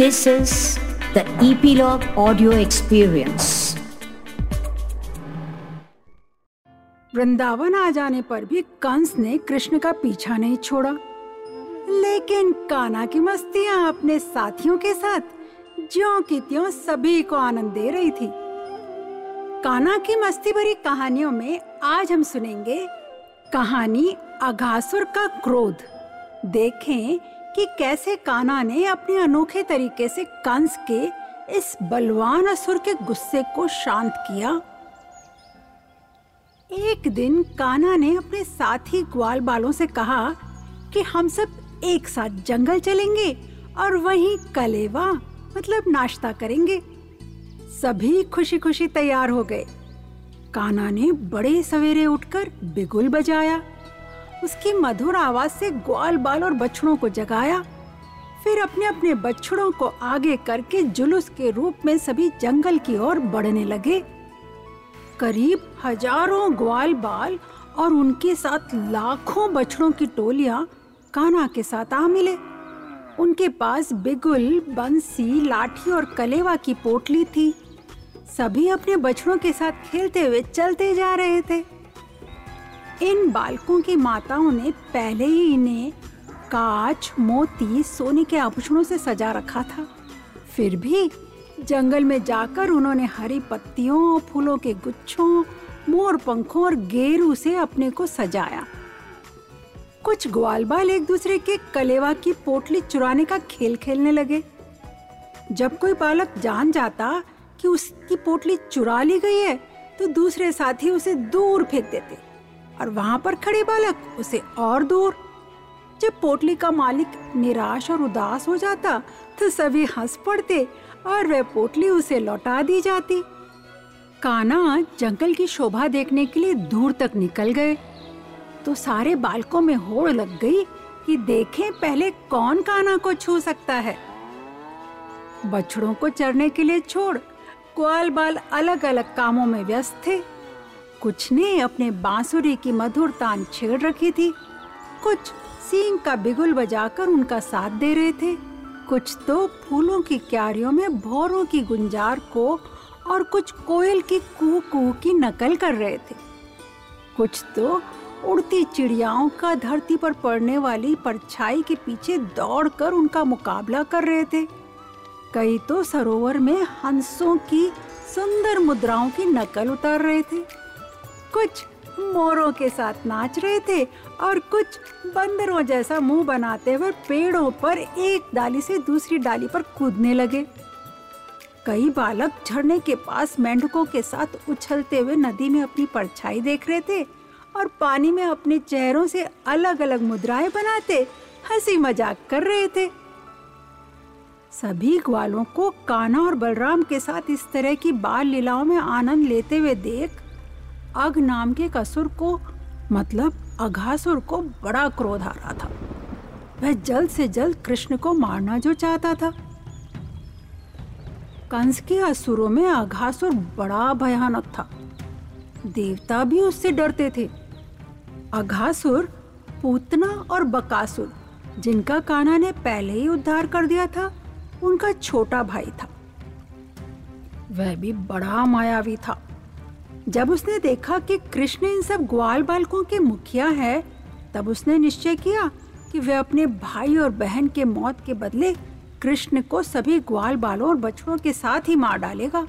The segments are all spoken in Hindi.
This is the Epilogue Audio Experience. Vrindavan आ जाने पर भी कंस ने कृष्ण का पीछा नहीं छोड़ा। लेकिन काना की मस्तियाँ अपने साथियों के साथ ज्यो की त्यों सभी को आनंद दे रही थी। काना की मस्ती भरी कहानियों में आज हम सुनेंगे कहानी अघासुर का क्रोध। देखें कि कैसे काना ने अपने अनोखे तरीके से कंस के इस बलवान असुर के गुस्से को शांत किया। एक दिन काना ने अपने साथी ग्वाल बालों से कहा कि हम सब एक साथ जंगल चलेंगे और वहीं कलेवा मतलब नाश्ता करेंगे। सभी खुशी खुशी तैयार हो गए। काना ने बड़े सवेरे उठकर बिगुल बजाया। उसकी मधुर आवाज़ से ग्वाल बाल और बछड़ों को जगाया। फिर अपने अपने बछड़ों को आगे करके जुलूस के रूप में सभी जंगल की ओर बढ़ने लगे। करीब हज़ारों ग्वाल बाल और उनके साथ लाखों बछड़ों की टोलियाँ काना के साथ आ मिले। उनके पास बिगुल, बंसी, लाठी और कलेवा की पोटली थी। सभी अपने बछड़ों के साथ खेलते हुए चलते जा रहे थे। इन बालकों की माताओं ने पहले ही इन्हें कांच, मोती, सोने के आभूषणों से सजा रखा था। फिर भी जंगल में जाकर उन्होंने हरी पत्तियों, फूलों के गुच्छों, मोर पंखों और गेरू से अपने को सजाया। कुछ ग्वाल बाल एक दूसरे के कलेवा की पोटली चुराने का खेल खेलने लगे। जब कोई बालक जान जाता कि उसकी पोटली चुरा ली गई है तो दूसरे साथी उसे दूर फेंक देते। और वहाँ पर खड़े बालक, उसे और दूर। जब पोटली का मालिक निराश और उदास हो जाता तो सभी हंस पड़ते और वह पोटली उसे लौटा दी जाती। काना जंगल की शोभा देखने के लिए दूर तक निकल गए। तो सारे बालकों में होड़ लग गई कि देखें पहले कौन काना को छू सकता है। बछड़ों को चरने के लिए छोड़, ग्वाल बाल अलग अलग कामों में व्यस्त थे। कुछ ने अपने बांसुरी की मधुर तान छेड़ रखी थी। कुछ सींग का बिगुल बजाकर उनका साथ दे रहे थे। कुछ तो फूलों की क्यारियों में भौरों की गुंजार को और कुछ कोयल की कू कू की नकल कर रहे थे। कुछ तो उड़ती चिड़ियाओं का धरती पर पड़ने वाली परछाई के पीछे दौड़कर उनका मुकाबला कर रहे थे। कई तो सरोवर में हंसों की सुंदर मुद्राओं की नकल उतार रहे थे। कुछ मोरों के साथ नाच रहे थे और कुछ बंदरों जैसा मुँह बनाते हुए पेड़ों पर एक डाली से दूसरी डाली पर कूदने लगे। कई बालक झरने के पास मेंढकों के साथ उछलते हुए नदी में अपनी परछाई देख रहे थे और पानी में अपने चेहरों से अलग अलग मुद्राएँ बनाते हँसी मज़ाक कर रहे थे। सभी ग्वालों को काना और बलराम के साथ इस तरह की बाल लीलाओं में आनंद लेते हुए देख अग नाम के कसुर को मतलब अघासुर को बड़ा क्रोध आ रहा था। वह जल्द से जल्द कृष्ण को मारना जो चाहता था। कंस के असुरों में अघासुर बड़ा भयानक था। देवता भी उससे डरते थे। अघासुर पूतना और बकासुर, जिनका काना ने पहले ही उद्धार कर दिया था, उनका छोटा भाई था। वह भी बड़ा मायावी था। जब उसने देखा कि कृष्ण इन सब ग्वाल बालकों के मुखिया है तब उसने निश्चय किया कि वह अपने भाई और बहन के मौत के बदले कृष्ण को सभी ग्वाल बालों और बछड़ों के साथ ही मार डालेगा।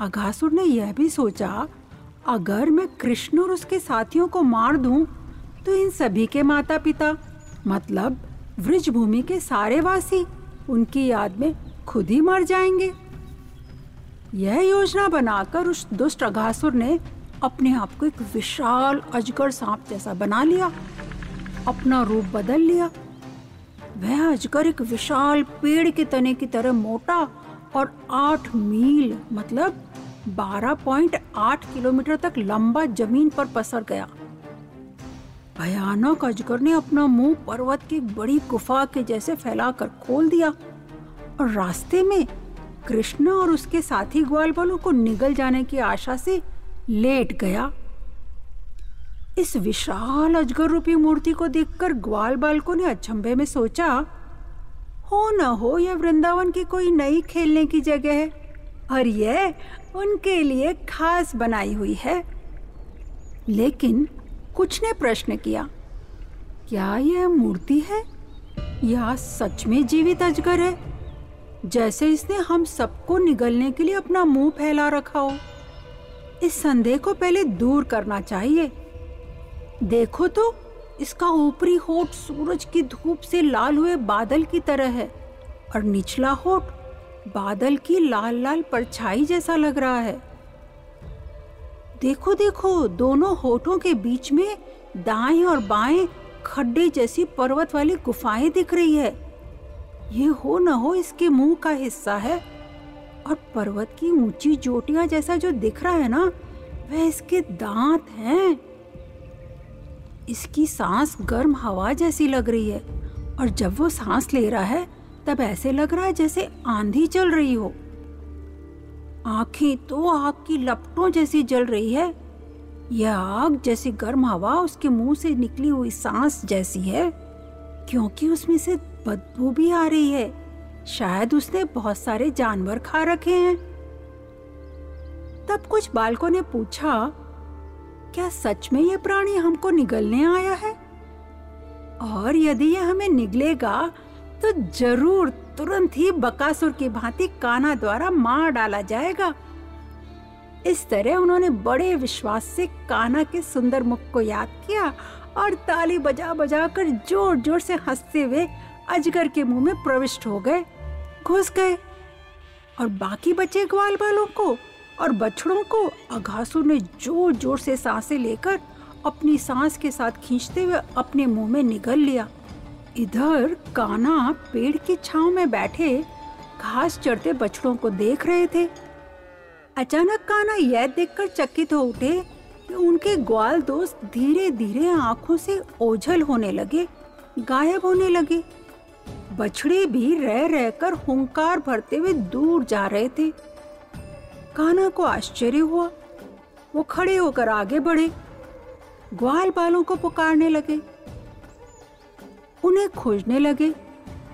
अघासुर ने यह भी सोचा अगर मैं कृष्ण और उसके साथियों को मार दूँ, तो इन सभी के माता पिता मतलब वृज भूमि के सारे वासी उनकी याद में खुद ही मर जाएँगे। यह योजना बनाकर उस दुष्ट अघासुर ने अपने आप को एक विशाल अजगर सांप जैसा बना लिया, अपना रूप बदल लिया। वह अजगर एक विशाल पेड़ के तने की तरह मोटा और आठ मील मतलब 12.8 किलोमीटर तक लंबा ज़मीन पर पसर गया। भयानक अजगर ने अपना मुँह पर्वत की बड़ी गुफा के जैसे फैलाकर खोल दिया और रास्ते में कृष्ण और उसके साथी ग्वाल बालों को निगल जाने की आशा से लेट गया। इस विशाल अजगर रूपी मूर्ति को देखकर ग्वाल बालकों ने अचंभे में सोचा, हो न हो, यह वृंदावन की कोई नई खेलने की जगह है और यह उनके लिए खास बनाई हुई है। लेकिन कुछ ने प्रश्न किया, क्या यह मूर्ति है? या सच में जीवित अजगर है? जैसे इसने हम सबको निगलने के लिए अपना मुँह फैला रखा हो। इस संदेह को पहले दूर करना चाहिए। देखो तो इसका ऊपरी होठ सूरज की धूप से लाल हुए बादल की तरह है और निचला होठ बादल की लाल लाल परछाई जैसा लग रहा है। देखो देखो, दोनों होठों के बीच में दाएँ और बाएँ खड्डे जैसी पर्वत वाली गुफाएँ दिख रही है। ये हो न हो इसके मुँह का हिस्सा है। और पर्वत की ऊँची चोटियाँ जैसा जो दिख रहा है ना, वह इसके दांत हैं। इसकी सांस गर्म हवा जैसी लग रही है, और जब वो सांस ले रहा है, तब ऐसे लग रहा है जैसे आंधी चल रही हो। आँखें तो आग की लपटों जैसी जल रही है। यह आग जैसी गर्म हवा उसके मुँह से निकली हुई सांस जैसी है, क्योंकि उसमें से बदबू भी आ रही है। शायद उसने बहुत सारे जानवर खा रखे हैं। तब कुछ बालकों ने पूछा, क्या सच में ये प्राणी हमको निगलने आया है? और यदि यह हमें निगलेगा तो ज़रूर तुरंत ही बकासुर की भांति काना द्वारा मार डाला जाएगा। इस तरह उन्होंने बड़े विश्वास से काना के सुंदर मुख को याद किया और ताली बजा बजा कर ज़ोर ज़ोर से हँसते हुए अजगर के मुँह में प्रविष्ट हो गए, घुस गए। और बाकी बचे ग्वाल बालों को और बछड़ों को अघासुर ने ज़ोर ज़ोर से साँसें लेकर अपनी सांस के साथ खींचते हुए अपने मुँह में निगल लिया। इधर काना पेड़ की छाव में बैठे घास चढ़ते बछड़ों को देख रहे थे। अचानक काना यह देखकर चकित हो उठे कि उनके ग्वाल दोस्त धीरे धीरे आँखों से ओझल होने लगे, गायब होने लगे। बछड़े भी रह रहकर हुंकार भरते हुए दूर जा रहे थे। काना को आश्चर्य हुआ। वो खड़े होकर आगे बढ़े। ग्वाल बालों को पुकारने लगे। उन्हें खोजने लगे,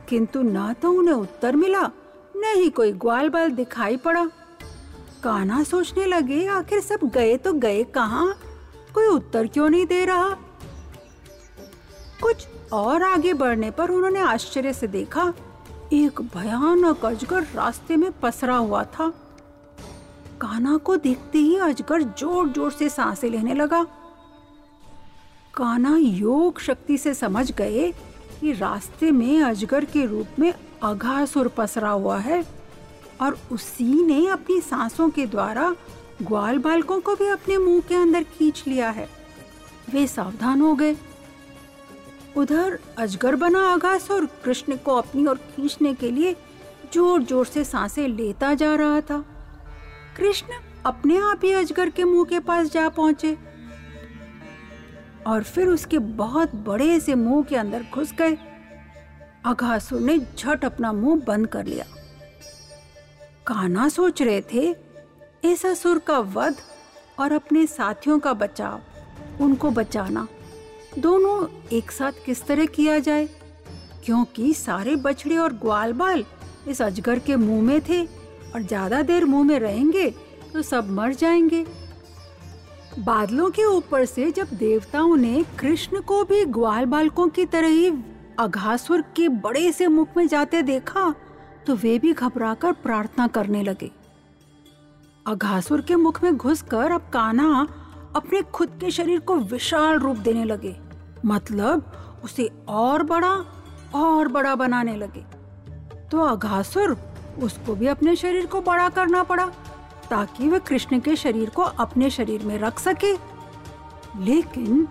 किंतु ना तो उन्हें उत्तर मिला, न ही कोई ग्वाल बाल दिखाई पड़ा। काना सोचने लगे, आखिर सब गए तो गए कहाँ? कोई उत्तर क्यों नहीं दे रहा? और आगे बढ़ने पर उन्होंने आश्चर्य से देखा, एक भयानक अजगर रास्ते में पसरा हुआ था। काना को देखते ही अजगर ज़ोर ज़ोर से साँसें लेने लगा। काना योग शक्ति से समझ गए कि रास्ते में अजगर के रूप में अघासुर पसरा हुआ है और उसी ने अपनी सांसों के द्वारा ग्वाल बालकों को भी अपने मुँह के अंदर खींच लिया है। वे सावधान हो गए। उधर अजगर बना अगासुर कृष्ण को अपनी ओर खींचने के लिए ज़ोर ज़ोर से साँसें लेता जा रहा था। कृष्ण अपने आप ही अजगर के मुँह के पास जा पहुँचे और फिर उसके बहुत बड़े से मुँह के अंदर घुस गए। अघासुर ने झट अपना मुँह बंद कर लिया। काना सोच रहे थे, इस असुर का वध और अपने साथियों का बचाव, उनको बचाना दोनों एक साथ किस तरह किया जाए? क्योंकि सारे बछड़े और ग्वाल बाल इस अजगर के मुँह में थे और ज़्यादा देर मुँह में रहेंगे तो सब मर जाएँगे। बादलों के ऊपर से जब देवताओं ने कृष्ण को भी ग्वाल बालकों की तरह ही अघासुर के बड़े से मुख में जाते देखा तो वे भी घबराकर प्रार्थना करने लगे। अघासुर के मुख में घुसकर अब काना अपने खुद के शरीर को विशाल रूप देने लगे। मतलब उसे और बड़ा और बड़ा बनाने लगे। तो अघासुर उसको भी अपने शरीर को बड़ा करना पड़ा, ताकि वह कृष्ण के शरीर को अपने शरीर में रख सके। लेकिन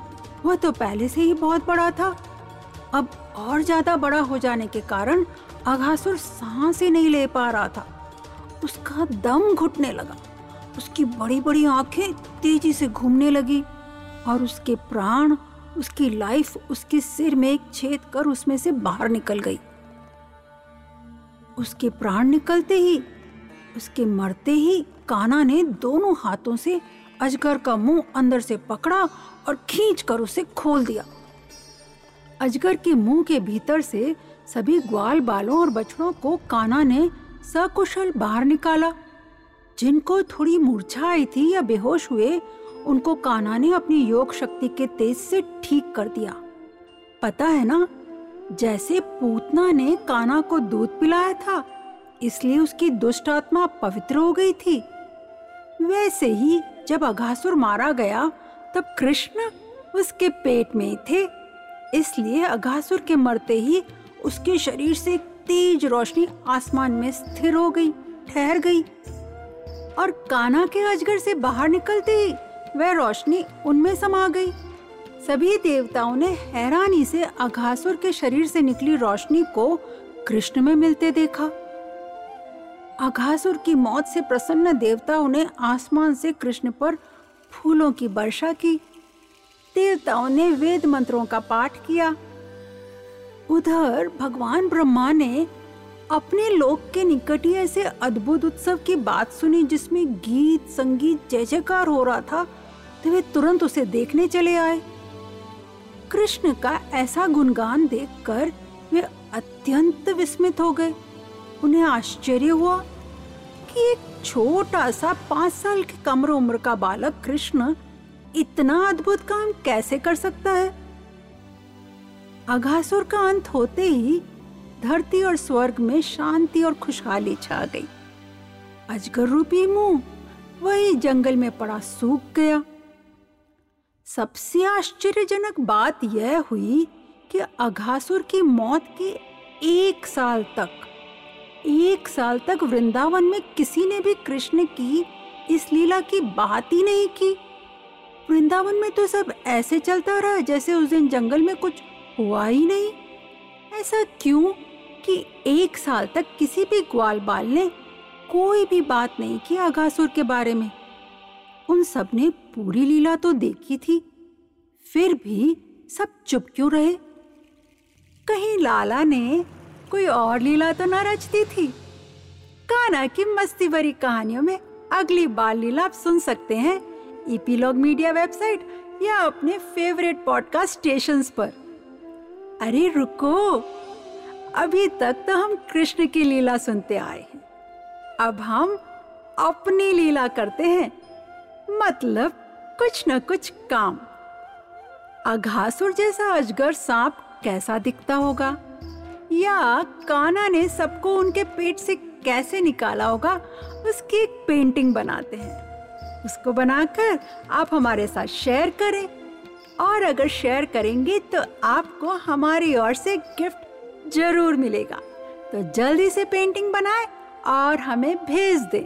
वह तो पहले से ही बहुत बड़ा था। अब और ज़्यादा बड़ा हो जाने के कारण अघासुर सांस ही नहीं ले पा रहा था। उसका दम घुटने लगा। उसकी बड़ी बड़ी आँखें तेज़ी से घूमने लगी और उसके प्राण, उसकी लाइफ, उसके सिर में एक छेद कर उसमें से बाहर निकल गई। उसके प्राण निकलते ही, उसके मरते ही काना ने दोनों हाथों से अजगर का मुँह अंदर से पकड़ा और खींच कर उसे खोल दिया। अजगर के मुँह के भीतर से सभी ग्वाल बालों और बछड़ों को काना ने सकुशल बाहर निकाला। जिनको थोड़ी मूर्छा आई थी या बेहोश हुए, उनको काना ने अपनी योग शक्ति के तेज से ठीक कर दिया। पता है ना, जैसे पूतना ने काना को दूध पिलाया था, इसलिए उसकी दुष्ट आत्मा पवित्र हो गई थी। वैसे ही जब अघासुर मारा गया, तब कृष्ण उसके पेट में थे, इसलिए अघासुर के मरते ही उसके शरीर से तेज रोशनी आसमान में स्थिर हो गई, ठहर गई। और काना के अजगर से बाहर निकलते ही वह रोशनी उनमें समा गई। सभी देवताओं ने हैरानी से अघासुर के शरीर से निकली रोशनी को कृष्ण में मिलते देखा। अघासुर की मौत से प्रसन्न देवताओं ने आसमान से कृष्ण पर फूलों की वर्षा की। देवताओं ने वेद मंत्रों का पाठ किया। उधर भगवान ब्रह्मा ने अपने लोक के निकट ही ऐसे अद्भुत उत्सव की बात सुनी जिसमें गीत, संगीत जय जयकार हो रहा था तो वे तुरंत उसे देखने चले आए। कृष्ण का ऐसा गुणगान देखकर वे अत्यंत विस्मित हो गए। उन्हें आश्चर्य हुआ कि एक छोटा सा पाँच साल की कम उम्र का बालक कृष्ण इतना अद्भुत काम कैसे कर सकता है? अघासुर का अंत होते ही धरती और स्वर्ग में शांति और खुशहाली छा गई। अजगर रूपी मुँह, वही जंगल में पड़ा सूख गया। सबसे आश्चर्यजनक बात यह हुई कि अघासुर की मौत के एक साल तक, एक साल तक वृंदावन में किसी ने भी कृष्ण की इस लीला की बात ही नहीं की। वृंदावन में तो सब ऐसे चलता रहा जैसे उस दिन जंगल में कुछ हुआ ही नहीं। ऐसा क्यों? कि एक साल तक किसी भी ग्वाल बाल ने कोई भी बात नहीं की अघासुर के बारे में। उन सबने पूरी लीला तो देखी थी, फिर भी सब चुप क्यों रहे? कहीं लाला ने कोई और लीला तो न दी थी। काना की मस्ती भरी कहानियों में अगली बाल लीला आप सुन सकते हैं ईपीलॉग मीडिया वेबसाइट या अपने फेवरेट पॉडकास्ट स्टेशंस पर। अरे रुको! अभी तक तो हम कृष्ण की लीला सुनते आए हैं। अब हम अपनी लीला करते हैं। मतलब कुछ न कुछ काम। अघासुर जैसा अजगर सांप कैसा दिखता होगा? या काना ने सबको उनके पेट से कैसे निकाला होगा? उसकी एक पेंटिंग बनाते हैं। उसको बनाकर आप हमारे साथ शेयर करें। और अगर शेयर करेंगे तो आपको हमारी ओर से गिफ्ट ज़रूर मिलेगा। तो जल्दी से पेंटिंग बनाए और हमें भेज दें।